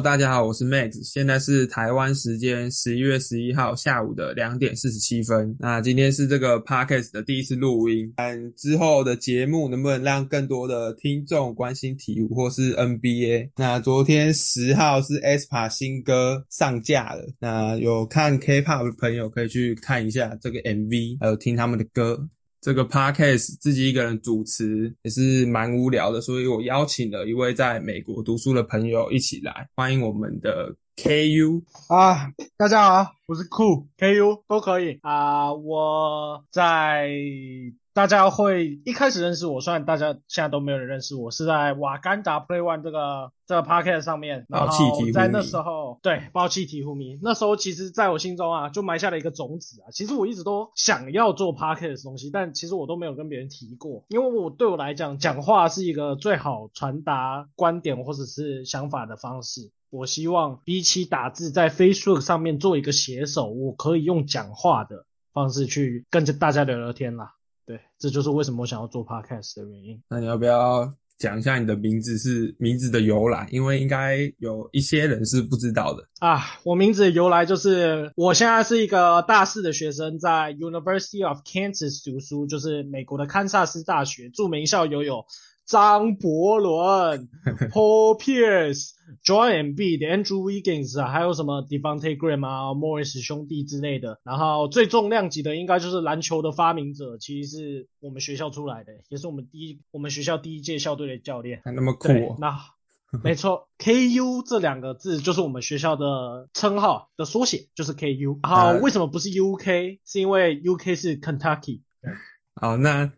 大家好，我是 Max，现在是台湾时间十一月十一号下午的两点四十七分。那今天是这个 Podcast 的第一次录音，看之后的节目能不能让更多的听众关心体育或是 NBA。那昨天十号是 aespa 新歌上架了，那有看 K-pop 的朋友可以去看一下这个 MV，还有听他们的歌。这个 podcast 自己一个人主持也是蛮无聊的，所以我邀请了一位在美国读书的朋友一起来，欢迎我们的 KU 啊，大家好，我是酷 KU 都可以啊，我在。大家会一开始认识我，虽然大家现在都没有人认识我，是在瓦干达 Play One 这个这个 Podcast 上面，然后在那时候，对，爆气提呼迷，那时候其实在我心中啊，就埋下了一个种子啊。其实我一直都想要做 Podcast 东西，但其实我都没有跟别人提过，因为我对我来讲，讲话是一个最好传达观点或者是想法的方式。我希望比起打字在 Facebook 上面做一个写手，我可以用讲话的方式去跟着大家聊聊天啦。对，这就是为什么我想要做 podcast 的原因。那你要不要讲一下你的名字是名字的由来？因为应该有一些人是不知道的啊。我名字的由来就是，我现在是一个大四的学生，在 University of Kansas 读书，就是美国的堪萨斯大学，著名校友有。张伯伦、Paul Pierce、Joel Embiid、Andrew Wiggins 啊，还有什么 Devonte Graham 啊、Morris 兄弟之类的。然后最重量级的应该就是篮球的发明者，其实是我们学校出来的，也是我们第一我们学校第一届校队的教练。还那么酷？那没错，KU 这两个字就是我们学校的称号的缩写，就是 KU。然后为什么不是 UK？是因为 UK 是 Kentucky。好，那。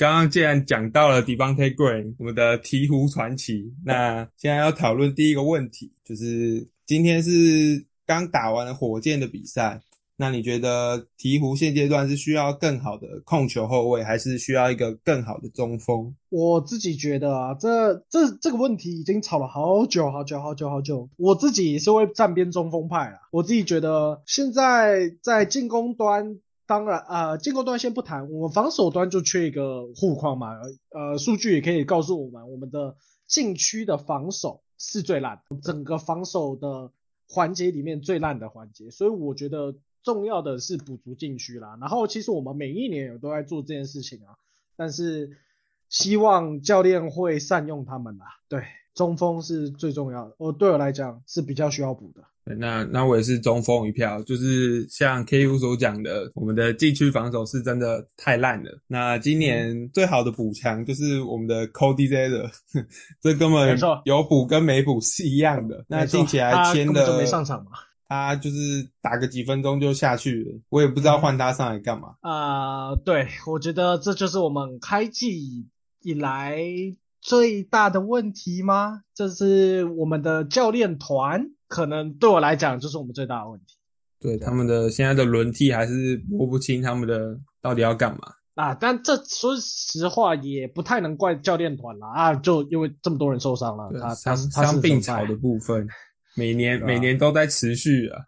刚刚既然讲到了 Devonte Green，我们的鹈鹕传奇，那现在要讨论第一个问题，就是今天是刚打完了火箭的比赛，那你觉得鹈鹕现阶段是需要更好的控球后卫，还是需要一个更好的中锋？我自己觉得啊，这这这个问题已经吵了好久好久好久好久，我自己是会站边中锋派啊，我自己觉得现在在进攻端。当然，呃，进攻端先不谈，我们防守端就缺一个护框嘛。呃，数据也可以告诉我们，我们的禁区的防守是最烂，整个防守的环节里面最烂的环节。所以我觉得重要的是补足禁区啦。然后其实我们每一年也都在做这件事情啊，但是希望教练会善用他们啦。对。中锋是最重要的，我对我来讲是比较需要补的。那那我也是中锋一票，就是像 KU 所讲的，我们的禁区防守是真的太烂了。那今年最好的补强就是我们的 Cody Zeller，这根本有补跟没补是一样的。那近期来签的没上场嘛？他就是打个几分钟就下去了，我也不知道换他上来干嘛。啊，对，我觉得这就是我们开季以来。最大的问题吗？这是我们的教练团，可能对我来讲就是我们最大的问题。对他们的现在的轮替还是摸不清他们的到底要干嘛啊？但这说实话也不太能怪教练团了啊，就因为这么多人受伤了，他伤伤病潮的部分，每年每年都在持续啊。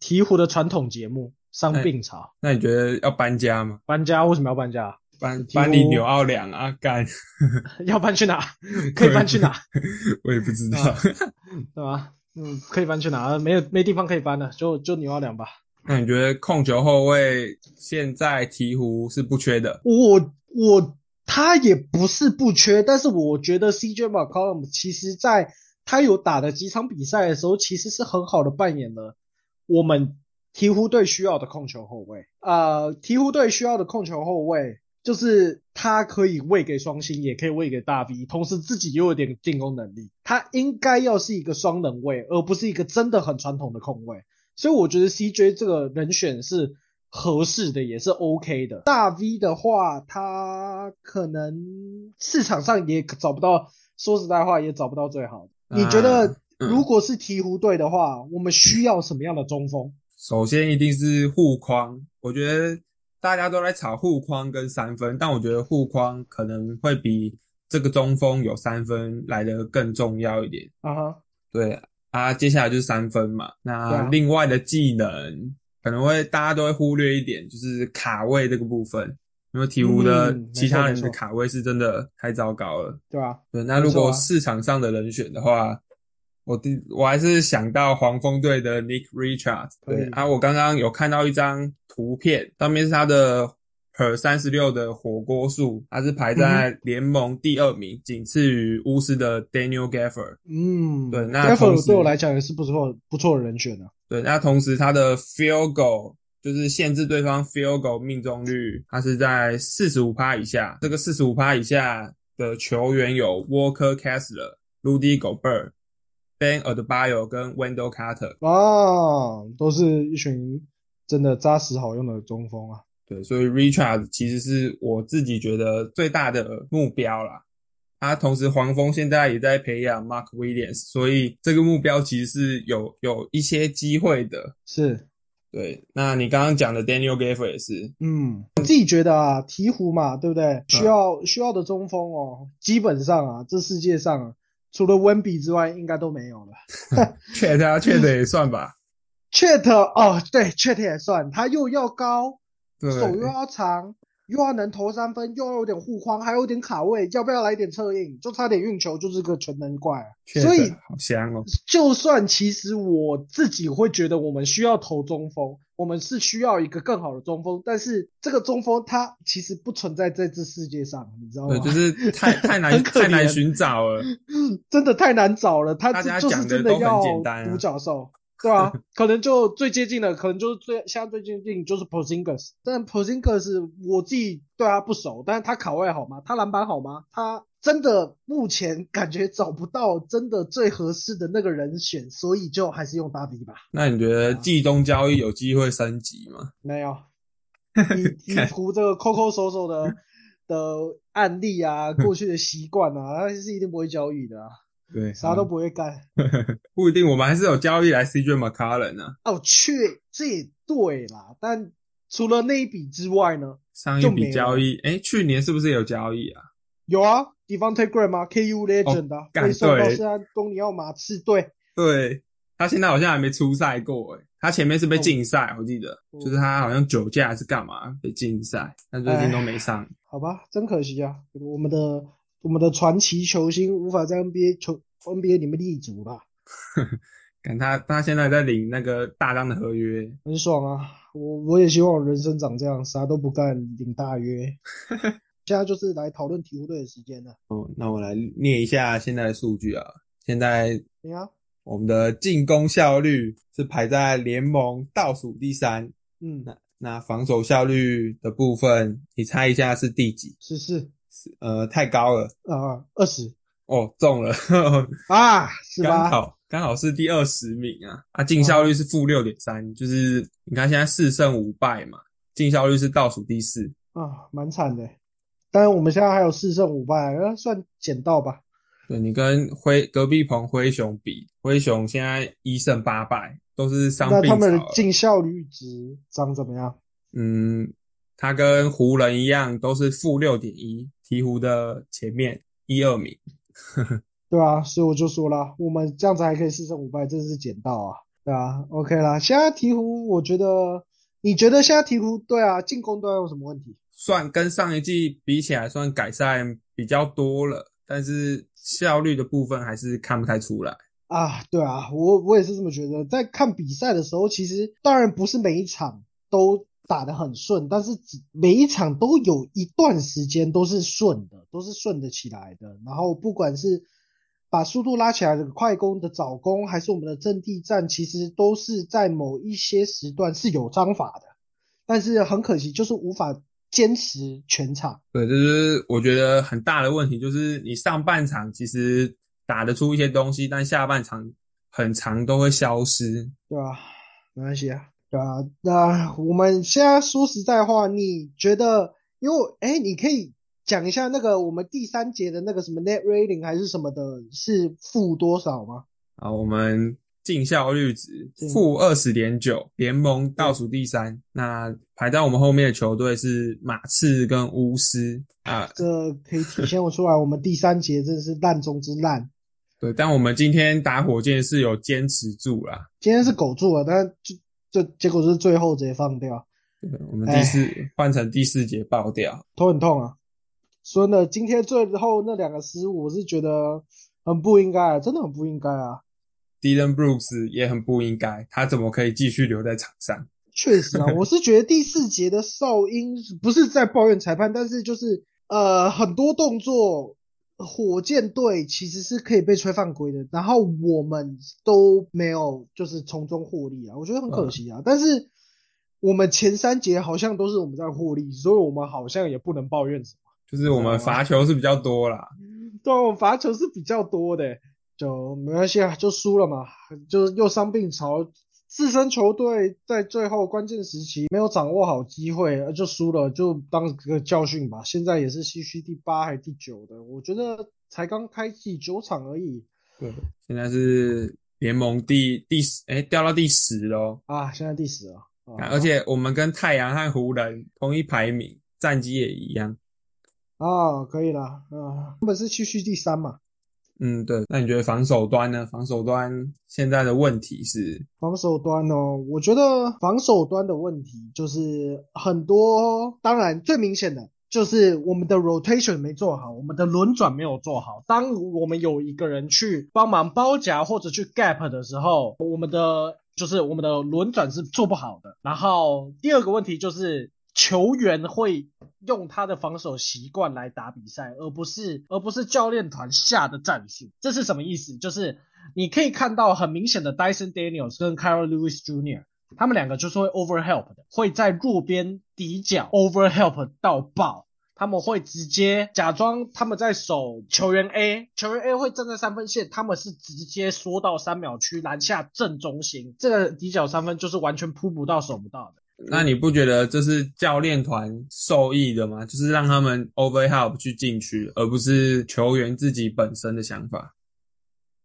鹈鹕的传统节目伤病潮，那你觉得要搬家吗？搬家为什么要搬家？搬搬你纽奥良啊，干 要搬去哪？可以搬去哪？我也不知道，对吧？嗯，可以搬去哪？没有没地方可以搬的，就就纽奥良吧。那你觉得控球后卫现在鹈鹕是不缺的？我我他也不是不缺，但是我觉得 CJ McCollum 其实在他有打的几场比赛的时候，其实是很好的扮演了我们鹈鹕队需要的控球后卫。呃，鹈鹕队需要的控球后卫。就是他可以喂给双星，也可以喂给大 V，同时自己又有点进攻能力。他应该要是一个双能位，而不是一个真的很传统的控位。所以我觉得 CJ 这个人选是合适的，也是 OK 的。大 V 的话，他可能市场上也找不到，说实在话也找不到最好的。你觉得如果是鹈鹕队的话，我们需要什么样的中锋？首先一定是护框，我觉得。大家都在炒护框跟三分，但我觉得护框可能会比这个中锋有三分来的更重要一点。啊哈，对啊，接下来就是三分嘛。那另外的技能可能会大家都会忽略一点，就是卡位这个部分，因为鹈鹕的其他人的卡位是真的太糟糕了。对啊，对，那如果市场上的人选的话，我第我还是想到黄蜂队的 Nick Richards。对啊，我刚刚有看到一张图片，上面是他的 per 三十六的火锅数，他是排在联盟第二名，仅次于巫师的 Daniel Gaffer。嗯，对，那 Gaffer 对我来讲也是不错不错的人选啊。对，那同时他的 field goal 就是限制对方 field goal 命中率，他是在四十五趴以下。这个四十五趴以下的球员有 Walker Kessler、Rudy Gobert。Ben Adebayo 跟 Wendell Carter 啊，都是一群真的扎实好用的中锋啊。对，所以 Richard 其实是我自己觉得最大的目标啦。他同时黄蜂现在也在培养 Mark Williams，所以这个目标其实是有有一些机会的。是，对。那你刚刚讲的 Daniel Gafford 也是，嗯，我自己觉得啊，鹈鹕嘛，对不对？需要需要的中锋哦，基本上啊，这世界上。除了温比之外，应该都没有了。Chat 啊，Chat 也算吧。Chat 哦，对，Chat 也算。他又要高，手又要长，又要能投三分，又要有点护框，还有点卡位。要不要来点策应？就差点运球，就是个全能怪。所以好香哦。就算其实我自己会觉得，我们需要投中锋。我们是需要一个更好的中锋，但是这个中锋他其实不存在在这世界上，你知道吗？对，就是太 太难太难寻找了，真的太难找了。他就是真的要独角兽，对啊？可能就最接近的，可能就是最现在最接近就是 Porzingis，但 Porzingis 我自己对他不熟，但是他卡位好吗？他篮板好吗？他。真的目前感觉找不到真的最合适的那个人选，所以就还是用大 B 吧。那你觉得季中交易有机会升级吗？没有，以以图这个抠抠搜搜的的案例啊，过去的习惯啊，他是一定不会交易的。对，啥都不会干。不一定，我们还是有交易来 CJ McCollum 啊。哦，确这也对啦，但除了那一笔之外呢？上一笔交易，哎，去年是不是有交易啊？有啊。Devonte Graham 啊，KU Legend 啊，被送到圣安东尼奥马刺队。对，他现在好像还没出赛过诶，他前面是被禁赛，我记得，就是他好像酒驾还是干嘛被禁赛，但最近都没上。好吧，真可惜啊，我们的我们的传奇球星无法在 NBA 球 NBA 里面立足了。看他他现在在领那个大张的合约，很爽啊！我我也希望人生长这样，啥都不干领大约。现在就是来讨论鹈鹕队的时间了。哦，那我来念一下现在的数据啊。现在，你好，我们的进攻效率是排在联盟倒数第三。嗯，那那防守效率的部分，你猜一下是第几？十四。呃，太高了。啊，二十。哦，中了。啊，是吧？刚好刚好是第二十名啊。啊，进效率是负六点三，就是你看现在四胜五败嘛，进效率是倒数第四。啊，蛮惨的。但是我们现在还有四胜五败，算捡到吧？对你跟灰隔壁棚灰熊比，灰熊现在一胜八败，都是伤病。那他们的进效率值长怎么样？嗯，他跟湖人一样，都是负六点一，鹈鹕的前面一二名。对啊，所以我就说了，我们这样子还可以四胜五败，真是捡到啊！对啊，OK 啦。现在鹈鹕，我觉得，你觉得现在鹈鹕对啊，进攻端有什么问题？算跟上一季比起来，算改善比较多了，但是效率的部分还是看不太出来啊。对啊，我我也是这么觉得。在看比赛的时候，其实当然不是每一场都打得很顺，但是每一场都有一段时间都是顺的，都是顺得起来的。然后不管是把速度拉起来的快攻的早攻，还是我们的阵地战，其实都是在某一些时段是有章法的。但是很可惜，就是无法。坚持全场，对，就是我觉得很大的问题，就是你上半场其实打得出一些东西，但下半场很长都会消失，对啊？没关系啊，对啊。那我们现在说实在话，你觉得，因为哎，你可以讲一下那个我们第三节的那个什么 net rating 还是什么的，是负多少吗？啊，我们。净效率值负二十点九，联盟倒数第三。那排在我们后面的球队是马刺跟巫师啊，这可以体现我出来，我们第三节真的是烂中之烂。对，但我们今天打火箭是有坚持住啦，今天是苟住了，但就这结果是最后直接放掉。对，我们第四换成第四节爆掉，头很痛啊。说呢，今天最后那两个失误，我是觉得很不应该，真的很不应该啊。Dylan Brooks 也很不应该，他怎么可以继续留在场上？确实啊，我是觉得第四节的哨音不是在抱怨裁判，但是就是呃很多动作，火箭队其实是可以被吹犯规的，然后我们都没有就是从中获利啊，我觉得很可惜啊。但是我们前三节好像都是我们在获利，所以我们好像也不能抱怨什么。就是我们罚球是比较多啦，对，我们罚球是比较多的，就没关系啊，就输了嘛，就又伤病潮。自身球队在最后关键时期没有掌握好机会，就输了，就当个教训吧。现在也是西区第八还是第九的，我觉得才刚开季九场而已。对，现在是联盟第第十，哎，掉到第十喽。啊，现在第十了。而且我们跟太阳和湖人同一排名，战绩也一样。啊，可以了。啊，他们是西区第三嘛。嗯，对，那你觉得防守端呢？防守端现在的问题是防守端哦，我觉得防守端的问题就是很多，当然最明显的就是我们的 rotation 没做好，我们的轮转没有做好。当我们有一个人去帮忙包夹或者去 gap 的时候，我们的就是我们的轮转是做不好的。然后第二个问题就是球员会。用他的防守习惯来打比赛，而不是而不是教练团下的战术。这是什么意思？就是你可以看到很明显的 Dyson Daniels 跟 Carl Lewis Jr. 他们两个就是会 overhelp 的，会在弱边底角 overhelp 到爆。他们会直接假装他们在守球员 A，球员 A 会站在三分线，他们是直接缩到三秒区篮下正中心，这个底角三分就是完全扑不到、守不到的。那你不觉得这是教练团受益的吗？就是让他们 overhelp 去禁区，而不是球员自己本身的想法。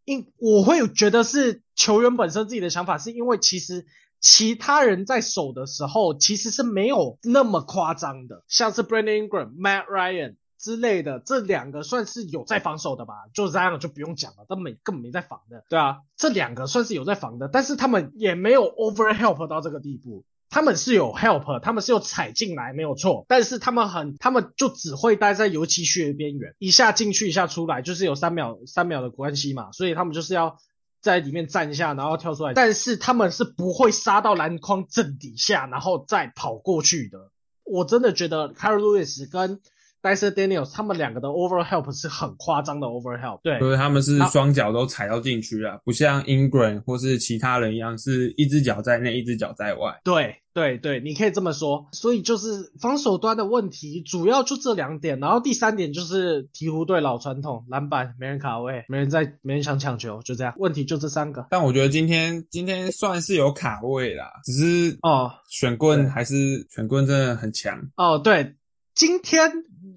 因我会觉得是球员本身自己的想法，是因为其实其他人在守的时候其实是没有那么夸张的，像是 Brandon Ingram、Matt Ryan 之类的，这两个算是有在防守的吧？就 Zion 就不用讲了，他们根本没在防的，对啊，这两个算是有在防的，但是他们也没有 overhelp 到这个地步。他们是有 help，他们是有踩进来没有错，但是他们很，他们就只会待在油漆区的边缘，一下进去一下出来，就是有三秒三秒的关系嘛，所以他们就是要在里面站一下，然后跳出来，但是他们是不会杀到篮筐正底下，然后再跑过去的。我真的觉得 Carl Lewis 跟 Dyson Daniels 他们两个的 overhelp 是很夸张的 overhelp，对，所以他们是双脚都踩到禁区了，不像 Ingram 或是其他人一样是一只脚在内，一只脚在外。对对对，你可以这么说。所以就是防守端的问题，主要就这两点。然后第三点就是鹈鹕队老传统，篮板没人卡位，没人在，没人想抢球，就这样。问题就这三个。但我觉得今天今天算是有卡位啦，只是哦，选棍还是选棍真的很强哦。对，今天。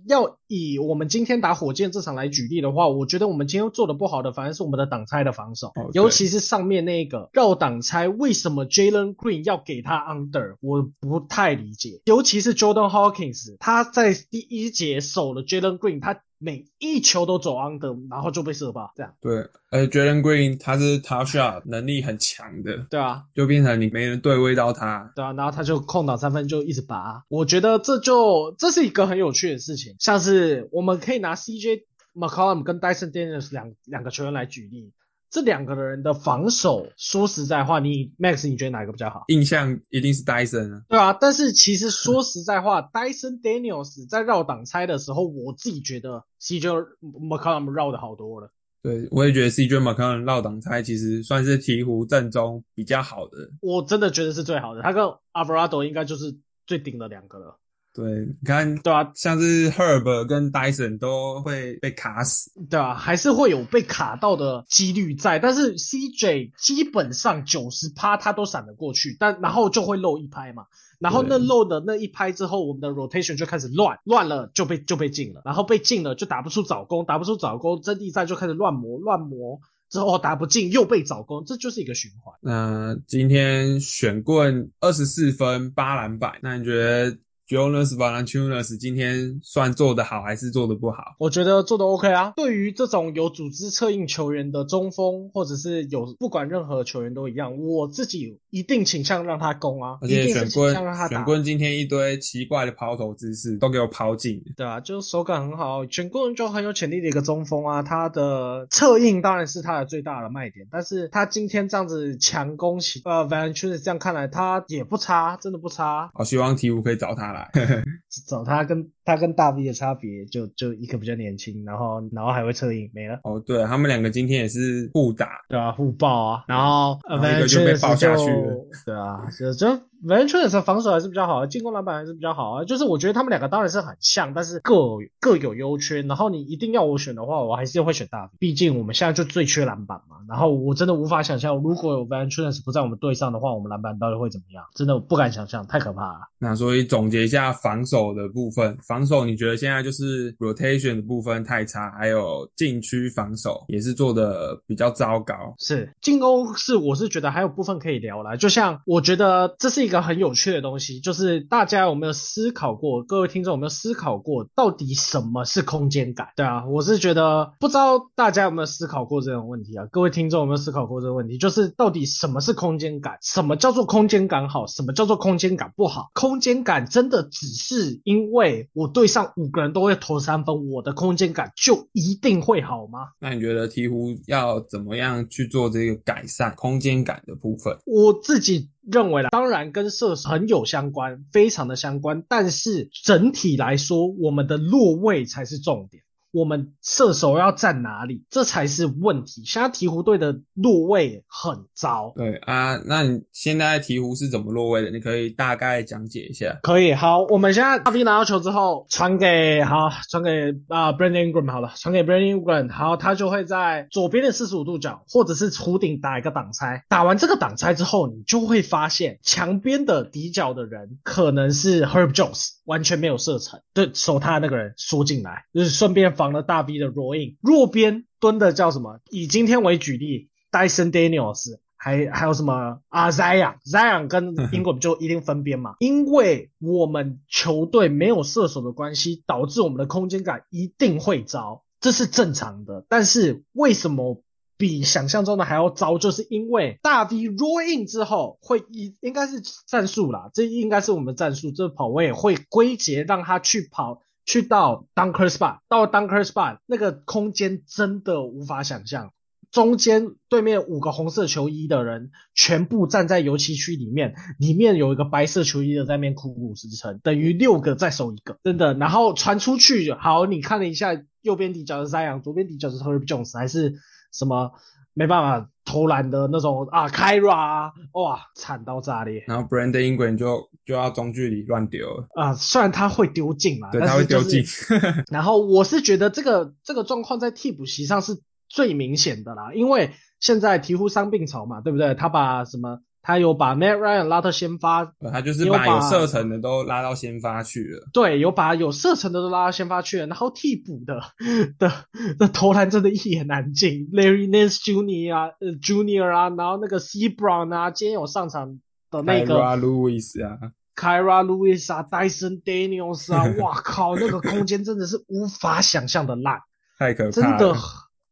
要以我们今天打火箭这场来举例的话，我觉得我们今天做的不好的反而是我们的挡拆的防守，尤其是上面那个绕挡拆，为什么 Jalen Green 要给他 under？我不太理解，尤其是 Jordan Hawkins，他在第一节守了 Jalen Green，他。每一球都走 under，然后就被射爆，这样。对，而且 Jalen Green 他是 top shot 能力很强的，对啊，就变成你没人对位到他，对啊，然后他就空档三分就一直拔。我觉得这就这是一个很有趣的事情，像是我们可以拿 CJ McCollum 跟 Dyson Daniels 两两个球员来举例。这两个人的防守，说实在话，你 Max 你觉得哪个比较好？印象一定是 Dyson 啊。对啊，但是其实说实在话，Dyson Daniels 在绕挡拆的时候，我自己觉得 CJ McCollum 绕的好多了。对，我也觉得 CJ McCollum 绕挡拆其实算是鹈鹕阵中比较好的。我真的觉得是最好的，他跟 Alvarado 应该就是最顶的两个了。对，你看，对啊，像是 Herb 跟 Dyson 都会被卡死，对啊，还是会有被卡到的几率在，但是 CJ 基本上九十趴他都闪得过去，但然后就会漏一拍嘛，然后那漏的那一拍之后，我们的 rotation 就开始乱，乱了就被就被禁了，然后被禁了就打不出早攻，打不出早攻，阵地战就开始乱磨乱磨，之后打不进又被早攻，这就是一个循环。那今天选棍二十四分八篮板，那你觉得？Jonas Valanciunas 今天算做得好还是做得不好？我觉得做的 OK 啊。对于这种有组织策应球员的中锋，或者是有不管任何球员都一样，我自己一定倾向让他攻啊，而且选棍选选棍今天一堆奇怪的抛投姿势都给我抛进，对啊，就是手感很好，选棍就很有潜力的一个中锋啊。他的策应当然是他的最大的卖点，但是他今天这样子强攻起呃 Valanciunas 这样看来他也不差，真的不差。好希望鹈鹕可以找他来。找他跟他跟大 V 的差别，就就一个比较年轻，然后然后还会侧影，没了。哦，对他们两个今天也是互打，对啊，互爆啊，然后一个就被爆下去了，对啊，就就。V a n c u 防守还是比较好，进攻篮板还是比较好啊。就是我觉得他们两个当然是很像，但是各各有优缺。然后你一定要我选的话，我还是会选大毕竟我们现在就最缺篮板嘛。然后我真的无法想象，如果有 v a n c u 不在我们队上的话，我们篮板到底会怎么样？真的不敢想象，太可怕了。那所以总结一下防守的部分，防守 你觉得现在就是 rotation 的部分太差，还有禁区防守也是做的比较糟糕。是进攻是我是觉得还有部分可以聊了，就像我觉得这是一个很有趣的东西。东西就是大家有没有思考过？各位听众有没有思考过，到底什么是空间感？对啊，我是觉得不知道大家有没有思考过这种问题啊？各位听众有没有思考过这个问题？就是到底什么是空间感？什么叫做空间感好？什么叫做空间感不好？空间感真的只是因为我对上五个人都会投三分，我的空间感就一定会好吗？那你觉得鹈鹕要怎么样去做这个改善空间感的部分？我自己。认为啦，当然跟射手很有相关，非常的相关。但是整体来说，我们的落位才是重点。我们射手要站哪里，这才是问题。现在鹈鹕队的落位很糟。对啊，那你现在鹈鹕是怎么落位的？你可以大概讲解一下。可以，好，我们现在大 V 拿到球之后，传给好，传给啊 Brandon Ingram 好了，传给 Brandon Ingram，好，他就会在左边的四十五度角，或者是弧顶打一个挡拆。打完这个挡拆之后，你就会发现墙边的底角的人可能是 Herb Jones，完全没有射程，对守他那个人缩进来，就是顺便。防了大 V 的 Roin，弱边蹲的叫什么？以今天为举例，Dyson Daniels，还还有什么啊？Zion，Zion 跟英国就一定分边嘛？因为我们球队没有射手的关系，导致我们的空间感一定会糟，这是正常的。但是为什么比想象中的还要糟？就是因为大 V Roin 之后会一应该是战术啦，这应该是我们的战术，这跑位会归结让他去跑。去到 Dunker Spot，到 Dunker Spot 那个空间真的无法想象，中间对面五个红色球衣的人全部站在油漆区里面，里面有一个白色球衣的在那边苦苦支撑，等于六个再守一个，真的。然后传出去，好，你看了一下右边底角是 Zion，左边底角是 Herb Jones，还是什么？没办法投篮的那种啊，Kyra，哇，惨到炸裂。然后 Brandon Ingram 就就要中距离乱丢啊，虽然他会丢进嘛，对，他会丢进。然后我是觉得这个这个状况在替补席上是最明显的啦，因为现在鹈鹕伤病潮嘛，对不对？他把什么？他有把 Matt Ryan 拉到先发，他就是把有射程的都拉到先发去了。对，有把有射程的都拉到先发去了，然后替补的 的的投篮真的一言难尽，Larry Nance Junior 啊，Junior 啊，然后那个 C Brown 啊，今天有上场的那个 Kyra Lewis 啊，Kyra Lewis 啊，Dyson Daniels 啊，哇靠，那个空间真的是无法想象的烂，太可怕，真的。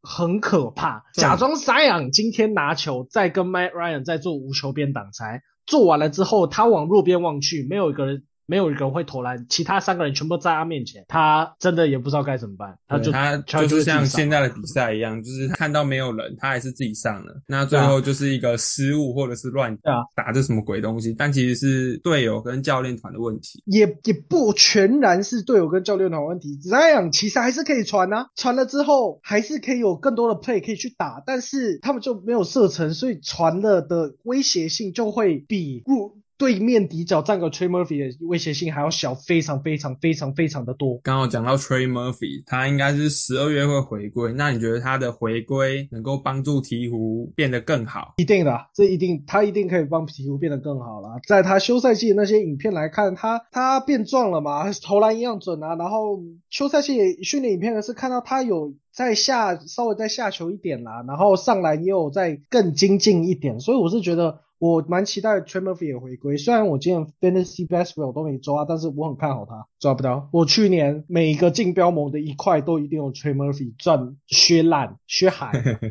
很可怕，假装 Zion 今天拿球，在跟 Matt Ryan 在做无球边挡拆，做完了之后，他往弱边望去，没有一个人。没有一个人会投篮，其他三个人全部在他面前，他真的也不知道该怎么办。他就他就是像现在的比赛一样，就是看到没有人，他还是自己上了。那最后就是一个失误或者是乱打，打这什么鬼东西？但其实是队友跟教练团的问题，也也不全然是队友跟教练团问题。这样其实还是可以传啊，传了之后还是可以有更多的 play 可以去打，但是他们就没有射程，所以传了的威胁性就会比入。对面底角站个 Trey Murphy 的威胁性还要小，非常非常非常非常的多。刚好讲到 Trey Murphy，他应该是十二月会回归。那你觉得他的回归能够帮助鹈鹕变得更好？一定的，这一定他一定可以帮鹈鹕变得更好了。在他休赛季的那些影片来看，他他变壮了嘛，投篮一样准啊。然后休赛季训练影片呢是看到他有在下稍微在下球一点啦，然后上篮也有在更精进一点。所以我是觉得。我蛮期待 Trey Murphy 也回归。虽然我今年 Fantasy Basketball 都没抓，但是我很看好他。抓不到，我去年每一个竞标盟的一块都一定有 Trey Murphy 赚削烂削海。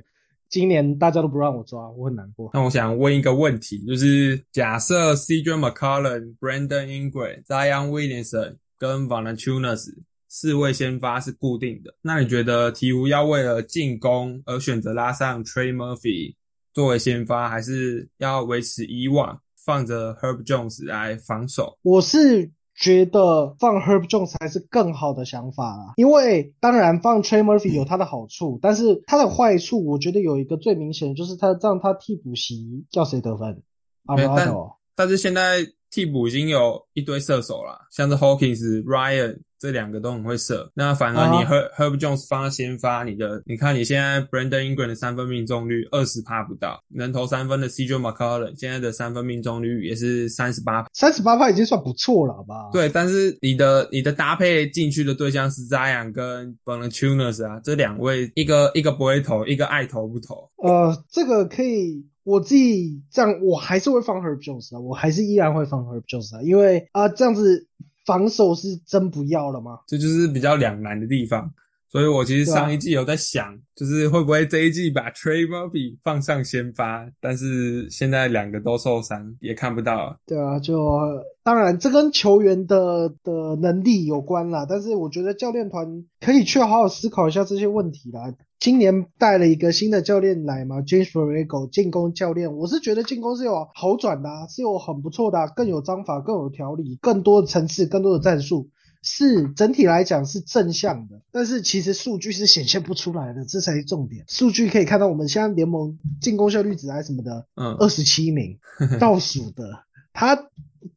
今年大家都不让我抓，我很难过。那我想问一个问题，就是假设 CJ McCollum、Brandon Ingram、Zion Williamson 跟 Valanciunas 四位先发是固定的，那你觉得鹈鹕要为了进攻而选择拉上 Trey Murphy 作为先发，还是要维持以往放着 Herb Jones 来防守？我是。觉得放 Herb Jones 才是更好的想法啦，因为当然放 Trey Murphy 有他的好处，但是他的坏处，我觉得有一个最明显的，就是他让他替补席叫谁得分？阿布但但是现在替补已经有一堆射手了，像是 Hawkins、Ryan。这两个都很会射，那反而你 Herb Herb Jones 放先发，你的你看你现在 Brandon Ingram 的三分命中率二十趴不到，能投三分的 CJ McCollum 现在的三分命中率也是三十八，三十八趴已经算不错了，好不好？对，但是你的你的搭配进去的对象是 Zion 跟 b o n a t u n e s 啊，这两位一个一个不会投，一个爱投不投。呃，这个可以我自己这样，我还是会放 Herb Jones 啊，我还是依然会放 Herb Jones 啊，因为啊这样子。防守是真不要了吗？这就是比较两难的地方，所以我其实上一季有在想，就是会不会这一季把 Trey Murphy 放上先发，但是现在两个都受伤，也看不到。对啊，就当然这跟球员的的能力有关啦，但是我觉得教练团可以去好好思考一下这些问题啦。今年带了一个新的教练来嘛，James Borrego 进攻教练，我是觉得进攻是有好转的，是有很不错的，更有章法，更有条理，更多的层次，更多的战术，是整体来讲是正向的。但是其实数据是显现不出来的，这才是重点。数据可以看到，我们现在联盟进攻效率值还是什么的，嗯，二十七名，倒数的。他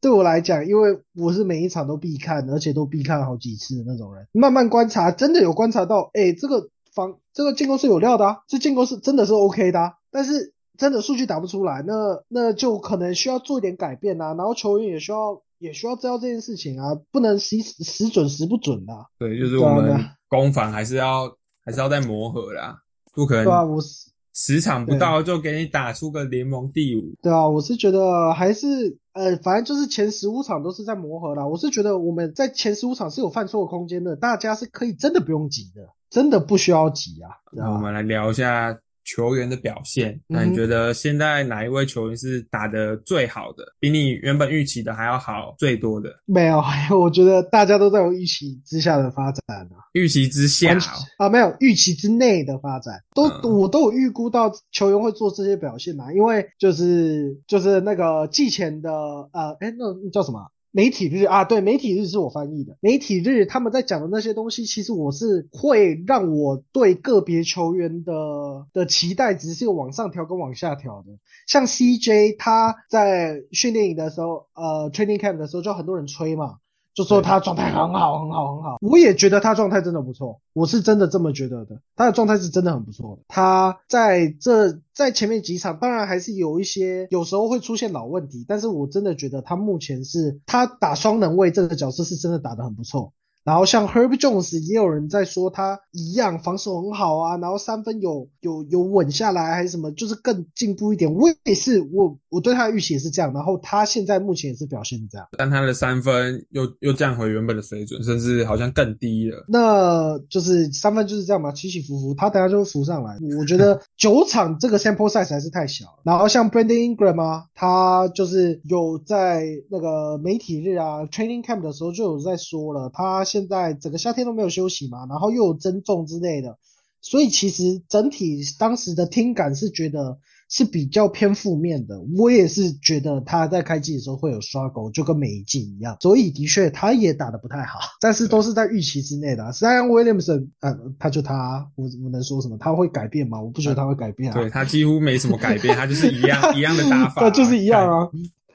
对我来讲，因为我是每一场都必看，而且都必看好几次的那种人，慢慢观察，真的有观察到，哎，这个。防这个进攻是有料的啊，这进攻是真的是 OK 的，但是真的数据打不出来，那那就可能需要做一点改变啊，然后球员也需要也需要知道这件事情啊，不能时时准时不准的。对，就是我们攻防还是要还是要再磨合啦，不可能。对啊，我是十场不到就给你打出个联盟第五。对啊，我是觉得还是呃，反正就是前十五场都是在磨合啦。我是觉得我们在前十五场是有犯错的空间的，大家是可以真的不用急的。真的不需要急啊！那我们来聊一下球员的表现。那你觉得现在哪一位球员是打的最好的，比你原本预期的还要好最多的？没有，我觉得大家都在有预期之下的发展啊。预期之下啊，没有预期之内的发展，都我都有预估到球员会做这些表现嘛。因为就是就是那个季前的呃，哎，那叫什么？媒体日啊，对，媒体日是我翻译的。媒体日他们在讲的那些东西，其实我是会让我对个别球员的的期待值是有往上调跟往下调的。像 CJ 他在训练营的时候，呃，training camp 的时候，就很多人吹嘛。就说他状态很好，很好，很好。我也觉得他状态真的不错，我是真的这么觉得的。他的状态是真的很不错的。他在这在前面几场，当然还是有一些，有时候会出现老问题，但是我真的觉得他目前是他打双能位这个角色是真的打得很不错。然后像 Herb Jones 也有人在说他一样防守很好啊，然后三分有有有稳下来还是什么，就是更进步一点。我也是，我我对他的预期也是这样。然后他现在目前也是表现这样，但他的三分又又降回原本的水准，甚至好像更低了。那就是三分就是这样嘛，起起伏伏，他等下就会浮上来。我觉得 九场这个 sample size 还是太小。然后像 Brandon Ingram 啊，他就是有在那个媒体日啊 training camp 的时候就有在说了，他。现在整个夏天都没有休息嘛，然后又有增重之类的，所以其实整体当时的听感是觉得是比较偏负面的。我也是觉得他在开机的时候会有刷狗，就跟每一季一样。所以的确他也打的不太好，但是都是在预期之内的。啊。虽然 Williamson，呃，他就他，我我能说什么？他会改变吗？我不觉得他会改变啊。对他几乎没什么改变，他就是一样 一样的打法，就是一样啊。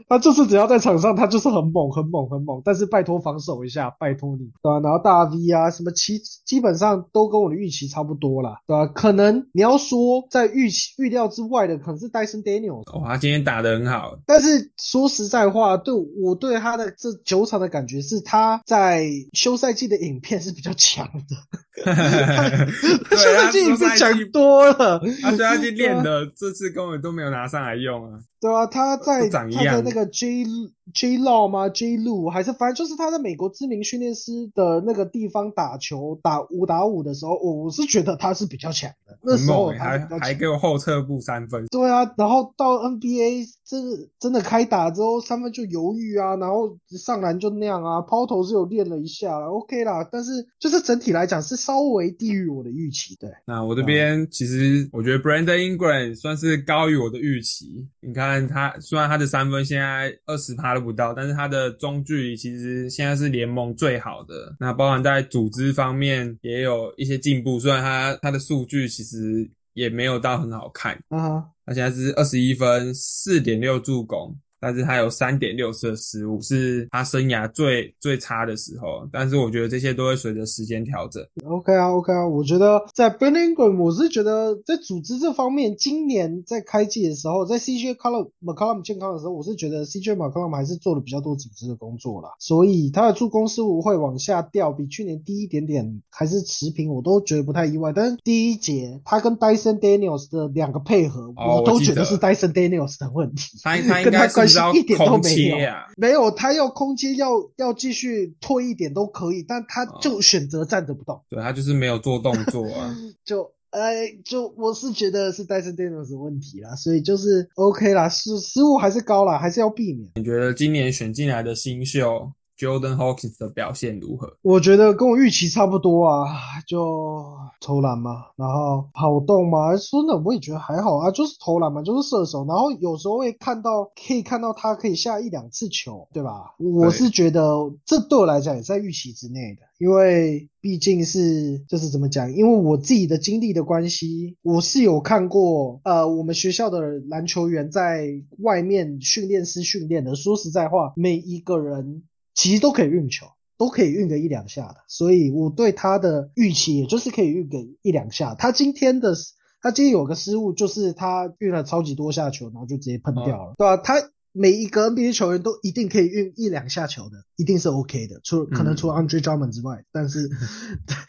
他就是只要在场上，他就是很猛、很猛、很猛。但是拜托防守一下，拜托你，对吧？然后大 V 啊，什么其基本上都跟我的预期差不多啦，对吧？可能你要说在预期预料之外的，可能是戴森 Daniel。哦，他今天打得很好。但是说实在话，对我对他的这九场的感觉是他在休赛季的影片是比较强的。对休赛啊，季已经休赛季讲多了，他现在去练的这次根本都没有拿上来用啊。对啊，他在他在那个 J J Law 吗？J Lu 还是反正就是他在美国知名训练师的那个地方打球，打五打五的时候，我我是觉得他是比较强的。那时候还。还给我后撤步三分，对啊，然后到 NBA 真的真的开打之后，三分就犹豫啊，然后上篮就那样啊，抛投是有练了一下啦 OK 啦，但是就是整体来讲是稍微低于我的预期，对。那我这边其实我觉得 Brandon Ingram 算是高于我的预期。你看他虽然他的三分现在二十趴都不到，但是他的中距离其实现在是联盟最好的。那包含在组织方面也有一些进步，虽然他他的数据其实也没有到很好看。啊哈，他现在是二十一分，四点六助攻，但是他有三点六次的失误，是他生涯最最差的时候。但是我觉得这些都会随着时间调整。OK 啊，OK 啊，我觉得在 b e n i n g r a m 我是觉得在组织这方面，今年在开季的时候，在 CJ Column McCollum 健康的时候，我是觉得 CJ McCollum 还是做了比较多组织的工作啦，所以他的助攻失误会往下掉，比去年低一点点，还是持平，我都觉得不太意外。但是第一节他跟 Dyson Daniels 的两个配合，哦我都觉得是 Dyson Daniels 的问题。他他 应跟他该一点都没有啊？没有，他要空接要要继续退一点都可以，但他哦就选择站着不动。对他就是没有做动作啊。就哎，就我是觉得是戴森电脑的问题啦，所以就是 OK 啦，失失误还是高啦，还是要避免。你觉得今年选进来的新秀 Jordan Hawkins 的表现如何？我觉得跟我预期差不多啊，就投篮嘛，然后跑动嘛，说呢我也觉得还好啊，就是投篮嘛，就是射手，然后有时候会看到可以看到他可以下一两次球，对吧？我是觉得这对我来讲也在预期之内的，因为毕竟是就是怎么讲，因为我自己的经历的关系，我是有看过呃我们学校的篮球员在外面训练师训练的，说实在话，每一个人其实都可以运球。都可以运个一两下的，所以我对他的预期也就是可以运个一两下。他今天的他今天有个失误，就是他运了超级多下球，然后就直接喷掉了，对吧、他每一个 NBA 球员都一定可以运一两下球的，一定是 OK 的，除可能除了 Andre Drummond 之外，但是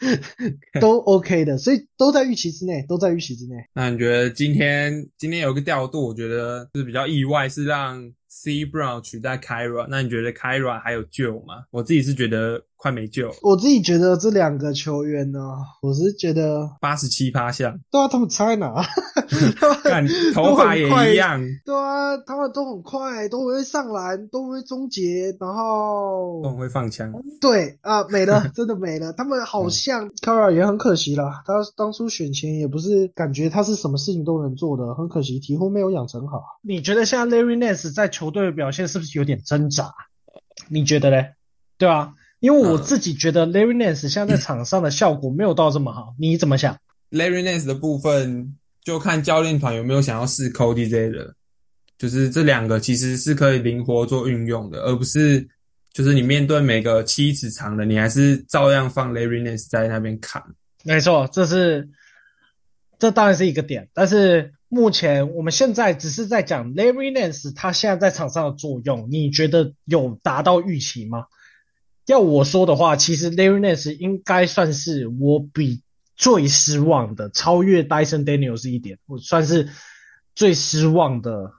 都 OK 的，所以都在预期之内，都在预期之内。那你觉得今天今天有个调度，我觉得是比较意外，是让 C Brown 取代 Kyra。那你觉得 Kyra 还有救吗？我自己是觉得快没救，我自己觉得这两个球员呢，我是觉得，八十七趴像，对啊，他们差在哪？看 头发也一样，对啊，他们都很快，都会上篮，都会终结，然后都很会放枪。对啊，没了，真的没了。他们好像 Kara 也很可惜啦，他当初选前也不是感觉他是什么事情都能做的，很可惜，几乎没有养成好。你觉得现在 Larry Nance 在球队的表现是不是有点挣扎？你觉得嘞？对啊，因为我自己觉得 Larry Nance 现在在场上的效果没有到这么好，你怎么想？Larry Nance 的部分就看教练团有没有想要试 Cody 的，就是这两个其实是可以灵活做运用的，而不是就是你面对每个七尺长的，你还是照样放 Larry Nance 在那边砍。没错，这是这当然是一个点，但是目前我们现在只是在讲 Larry Nance 他现在在场上的作用，你觉得有达到预期吗？要我说的话，其实 Larry Nance 应该算是我比最失望的，超越 Dyson Daniels 一点，我算是最失望的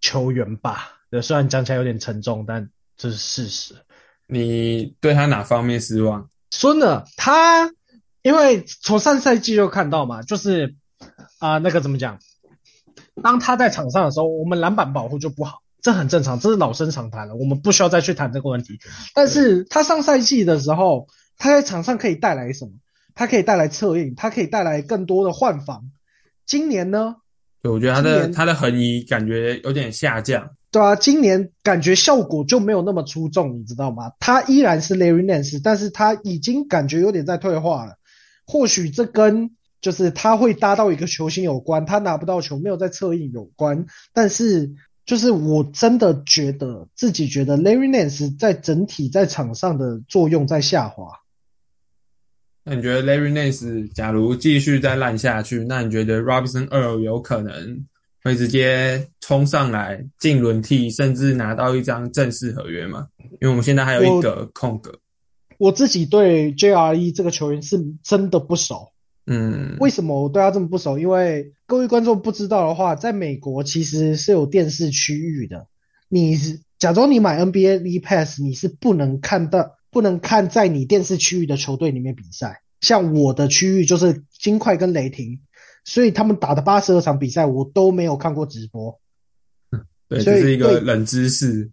球员吧。对，虽然讲起来有点沉重，但这是事实。你对他哪方面失望？说呢，他因为从上赛季就看到嘛，就是啊、呃那个怎么讲？当他在场上的时候，我们篮板保护就不好，这很正常，这是老生常谈了，我们不需要再去谈这个问题。但是他上赛季的时候，他在场上可以带来什么？他可以带来策应，他可以带来更多的换防。今年呢？对，我觉得他的他的横移感觉有点下降。对啊，今年感觉效果就没有那么出众，你知道吗？他依然是 Larry Nance，但是他已经感觉有点在退化了。或许这跟就是他会搭到一个球星有关，他拿不到球没有在策应有关。但是就是我真的觉得自己觉得 Larry Nance 在整体在场上的作用在下滑。那你觉得 Larry Nance 假如继续再烂下去，那你觉得 Robinson Earl 有可能会直接冲上来进轮替，甚至拿到一张正式合约吗？因为我们现在还有一个空格。我自己对 JRE 这个球员是真的不熟。嗯，为什么我对他这么不熟？因为各位观众不知道的话，在美国其实是有电视区域的。你是假装你买 NBA League Pass，你是不能看到、不能看在你电视区域的球队里面比赛。像我的区域就是金块跟雷霆，所以他们打的八十二场比赛我都没有看过直播。对，这是一个冷知识。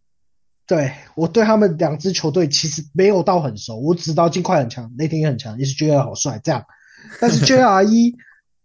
对我对他们两支球队其实没有到很熟，我只知道金块很强，雷霆也很强，也是觉得好帅这样。但是 JRE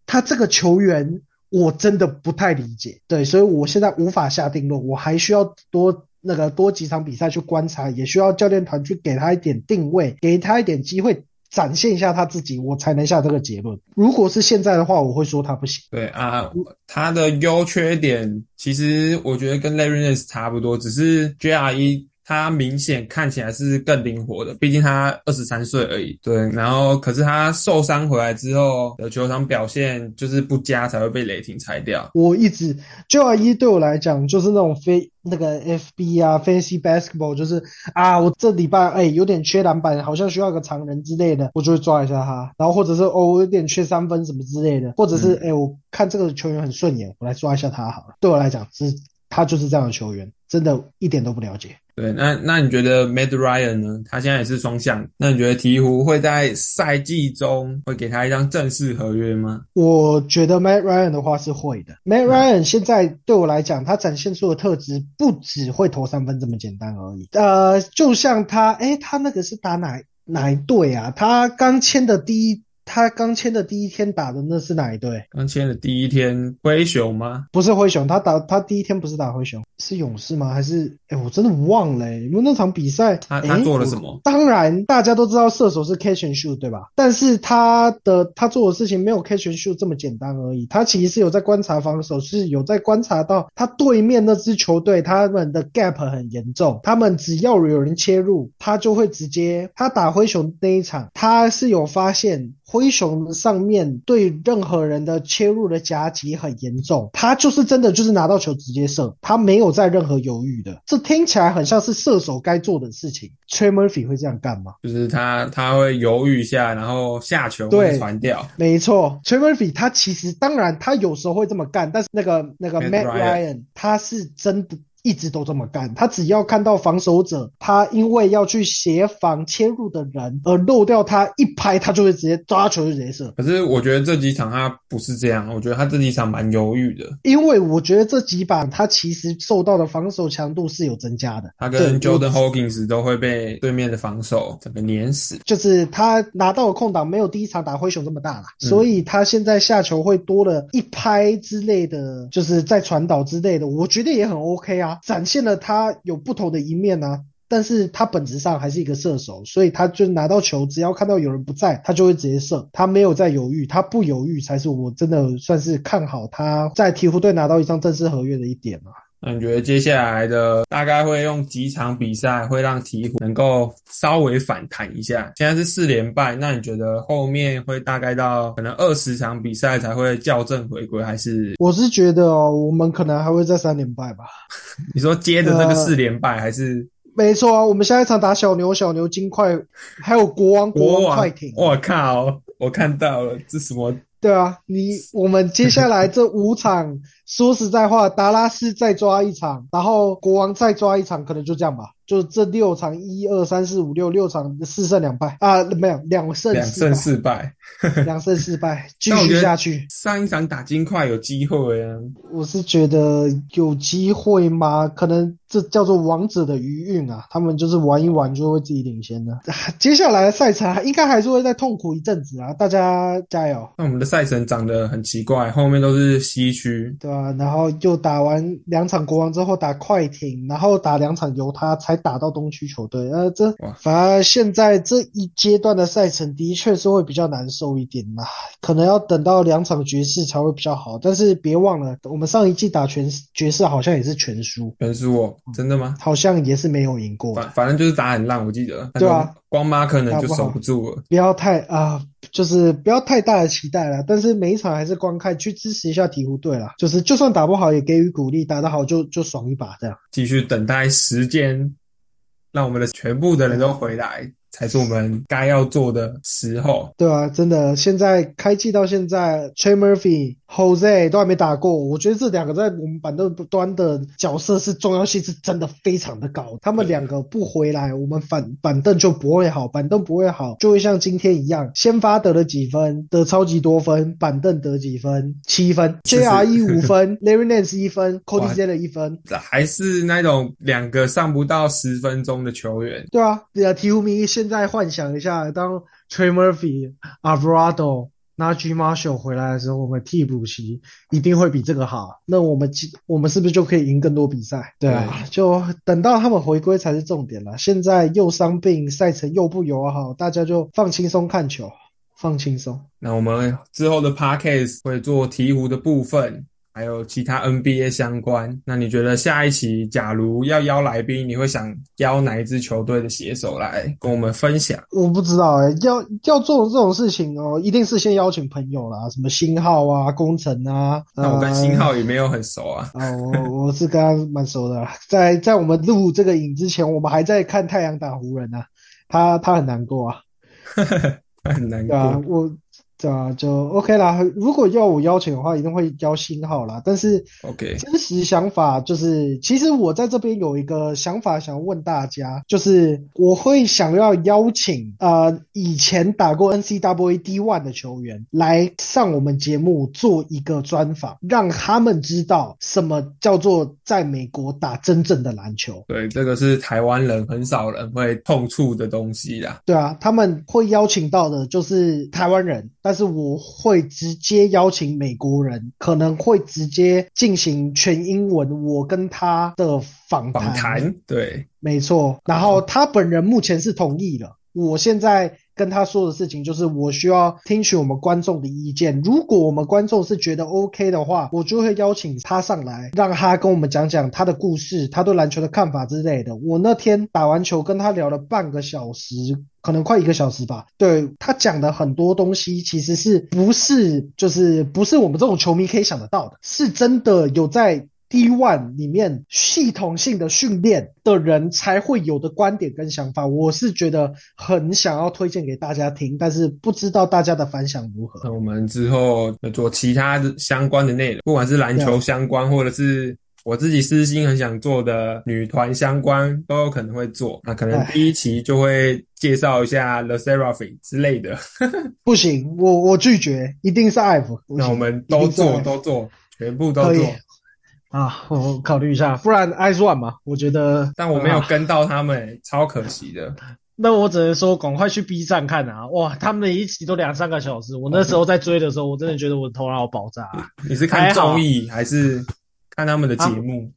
他这个球员我真的不太理解，对，所以我现在无法下定论，我还需要多那个多几场比赛去观察，也需要教练团去给他一点定位，给他一点机会展现一下他自己，我才能下这个结论。如果是现在的话，我会说他不行。对啊，他的优缺点其实我觉得跟 Larry Nance 差不多，只是 JRE 他明显看起来是更灵活的，毕竟他二十三岁而已。对，然后可是他受伤回来之后的球场表现就是不佳，才会被雷霆裁掉。我一直 JRE 对我来讲就是那种非那个 FB 啊，Fancy Basketball，就是啊，我这礼拜哎有点缺篮板，好像需要个常人之类的，我就会抓一下他。然后或者是哦，我有点缺三分什么之类的，或者是哎、我看这个球员很顺眼，我来抓一下他好了。对我来讲，是他就是这样的球员，真的一点都不了解。对，那那你觉得 Matt Ryan 呢？他现在也是双向，那你觉得鹈鹕会在赛季中会给他一张正式合约吗？我觉得 Matt Ryan 的话是会的。Matt Ryan 现在对我来讲，他展现出的特质不只会投三分这么简单而已。呃，就像他，诶，他那个是打哪哪一队啊？他刚签的第一，他刚签的第一天打的那是哪一队？刚签的第一天，灰熊吗？不是灰熊，他打他第一天不是打灰熊，是勇士吗？还是诶，我真的忘了诶，因为那场比赛他他诶做了什么？当然，大家都知道射手是 catch and shoot，对吧？但是他的他做的事情没有 catch and shoot 这么简单而已。他其实是有在观察防守，是有在观察到他对面那支球队他们的 gap 很严重，他们只要有人切入，他就会直接。他打灰熊那一场，他是有发现。灰熊上面对任何人的切入的夹击很严重，他就是真的就是拿到球直接射，他没有在任何犹豫的。这听起来很像是射手该做的事情。Trey Murphy 会这样干吗？就是他他会犹豫一下，然后下球对会传掉。没错，Trey Murphy 他其实当然他有时候会这么干，但是那个那个 Matt Ryan 他是真的。一直都这么干，他只要看到防守者，他因为要去协防切入的人而漏掉他一拍，他就会直接抓球就直接射。可是我觉得这几场他不是这样，我觉得他这几场蛮犹豫的。因为我觉得这几把他其实受到的防守强度是有增加的。他跟对 Jordan Hawkins 都会被对面的防守整个碾死。就是他拿到的空档没有第一场打灰熊这么大了，嗯所以他现在下球会多了一拍之类的，就是在传导之类的，我觉得也很 OK 啊，展现了他有不同的一面啊。但是他本质上还是一个射手，所以他就拿到球，只要看到有人不在，他就会直接射，他没有在犹豫，他不犹豫才是我真的算是看好他在鹈鹕队拿到一张正式合约的一点啊。那你觉得接下来的大概会用几场比赛会让鹈鹕能够稍微反弹一下？现在是四连败，那你觉得后面会大概到可能二十场比赛才会校正回归，还是我是觉得哦，我们可能还会再三连败吧。你说接着这个四连败，还是没错啊，我们下一场打小牛，小牛金块，还有国王，国国王王快艇。？我靠，我看到了，这什么？对啊，你我们接下来这五场，说实在话，达拉斯再抓一场，然后国王再抓一场，可能就这样吧。就这六场，一二三四五六六场，四胜两败啊，没有两胜两胜四败，两胜四败，继续下去。上一场打金块有机会啊，我是觉得有机会吗？可能这叫做王者的余韵啊，他们就是玩一玩就会自己领先的。啊 接下来的赛程应该还是会再痛苦一阵子啊，大家加油，那我们的赛程长得很奇怪，后面都是西区，对啊、然后又打完两场国王之后打快艇，然后打两场犹他，才打到东区球队。呃，这哇反而现在这一阶段的赛程的确是会比较难受一点啦，可能要等到两场爵士才会比较好。但是别忘了，我们上一季打全爵士好像也是全输。全输哦，真的吗？好像也是没有赢过，反反正就是打很烂，我记得。对啊，光妈可能就守不住了。不要太啊、就是不要太大的期待了。但是每一场还是观看，去支持一下鹈鹕队啦。就是就算打不好，也给予鼓励；打得好就就爽一把这样。继续等待时间，让我们的全部的人都回来，才是我们该要做的时候。对啊，真的，现在开季到现在，Trey Murphy、Jose 都还没打过，我觉得这两个在我们板凳端的角色是重要性是真的非常的高。他们两个不回来，我们板板凳就不会好，板凳不会好，就会像今天一样，先发得了几分，得超级多分，板凳得几分，七分，JRE 五分，Larry Nance 一分，Cody Zeller 一分，还是那种两个上不到十分钟的球员。对啊，呃，鹈鹕迷现在幻想一下，当 Trey Murphy、Alvarado、Najee Marshall 回来的时候，我们替补席一定会比这个好。那我们我们是不是就可以赢更多比赛？对啊，就等到他们回归才是重点了。现在又伤病，赛程又不友好，大家就放轻松看球，放轻松。那我们之后的 Podcast 会做鹈鹕的部分。还有其他 NBA 相关，那你觉得下一期假如要邀来宾，你会想邀哪一支球队的写手来跟我们分享？我不知道哎，要要做这种事情哦，一定是先邀请朋友啦，什么星号啊、工程啊。那我跟星号也没有很熟啊。哦，我我是跟他蛮熟的，在在我们录这个影之前，我们还在看太阳打湖人呢，他他很难过啊，很难过。我。对啊，就 OK 啦。如果要我邀请的话，一定会邀新号啦。但是，OK，真实想法就是，其实我在这边有一个想法想问大家，就是我会想要邀请呃以前打过 NCAA D1 的球员来上我们节目做一个专访，让他们知道什么叫做在美国打真正的篮球。对，这个是台湾人很少人会碰触的东西啦。对啊，他们会邀请到的就是台湾人。但是我会直接邀请美国人，可能会直接进行全英文，我跟他的访谈。对，没错。然后他本人目前是同意了。我现在。跟他说的事情就是，我需要听取我们观众的意见。如果我们观众是觉得 OK 的话，我就会邀请他上来，让他跟我们讲讲他的故事，他对篮球的看法之类的。我那天打完球跟他聊了半个小时，可能快一个小时吧。对他讲的很多东西，其实是不是就是不是我们这种球迷可以想得到的，是真的有在。D one 里面系统性的训练的人才会有的观点跟想法，我是觉得很想要推荐给大家听，但是不知道大家的反响如何。那我们之后做其他的相关的内容，不管是篮球相关，或者是我自己私心很想做的女团相关，都有可能会做。那可能第一期就会介绍一下 The Seraphim 之类的。不行，我我拒绝，一定是 F。那我们都做，都做，全部都做。啊，我考虑一下，不然 i one 嘛，我觉得，但我没有跟到他们，超可惜的。那我只能说，赶快去 B 站看啊！哇，他们一集都两三个小时，我那时候在追的时候，我真的觉得我的头脑爆炸。你是看综艺还是看他们的节目？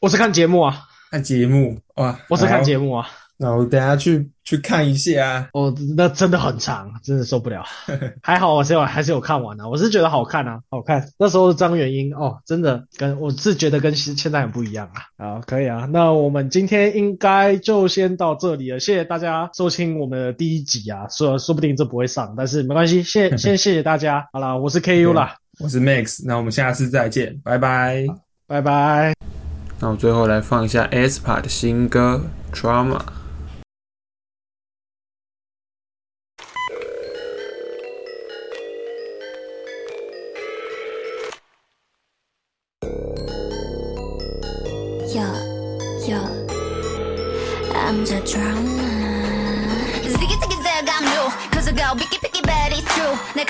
我是看节目啊，看节目哇，我是看节目啊。那我等下去去看一下。哦，那真的很长，真的受不了。还好我是有还是有看完的，我是觉得好看啊，好看。那时候张元英哦，真的跟我是觉得跟现现在很不一样啊。好，可以啊。那我们今天应该就先到这里了，谢谢大家收听我们的第一集啊。说说不定这不会上，但是没关系，谢先 谢谢大家。好啦，我是 KU 啦，我是 Max，那我们下次再见，拜拜，拜拜。那我最后来放一下 aespa 的新歌 Trauma。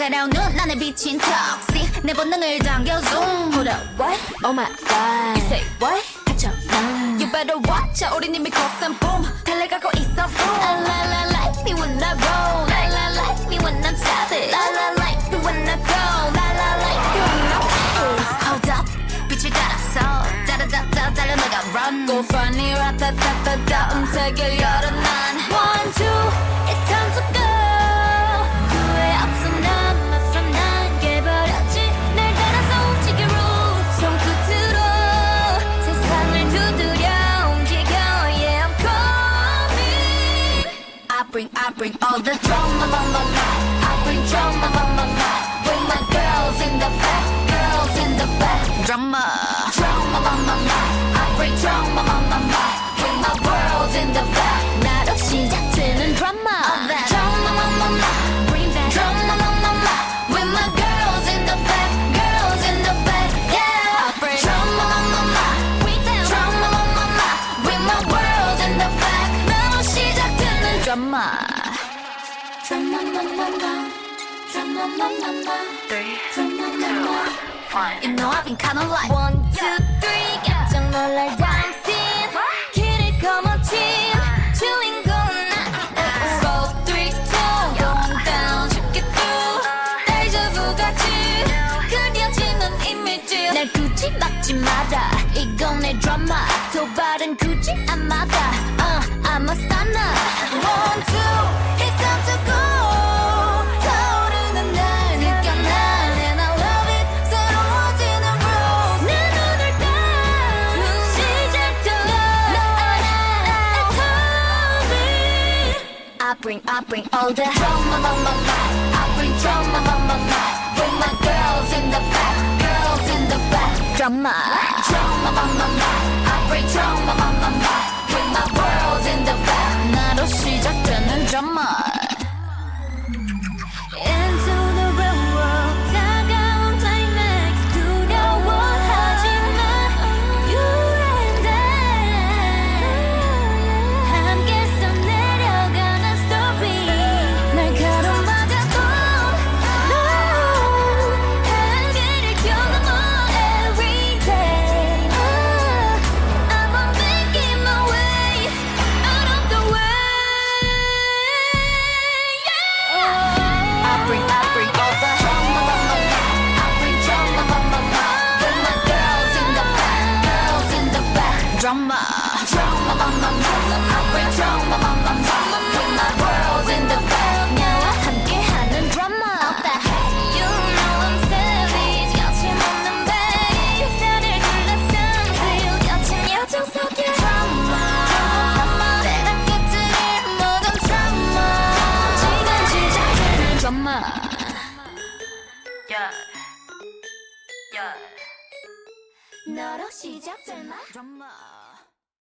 날카로운 눈 안에 비친 턱시 내 본능을 당겨 zoom Hold up what? Oh my god You say what? 갇혀 난 You better watch out 우린 이미 cross boom 달려가고 있어 boom La la like me when I roll La la like me when I'm savage La la like me when I go La la like me when I'm pissed Hold up 빛을 따라서 짜라짜짜 달려나가 run Go funny 라타타타타 음색을 열어 난 One two bring all the drama, la la la. I bring drama, la la la. three, two, one. You know I've been kinda like one, two, three. bring, I bring all the drama on my mind. I bring drama on my mind. Bring my girls in the back, girls in the back. Drama. Drama on my mind. I bring drama on my mind. Bring my world in the back. 나로 시작되는 drama.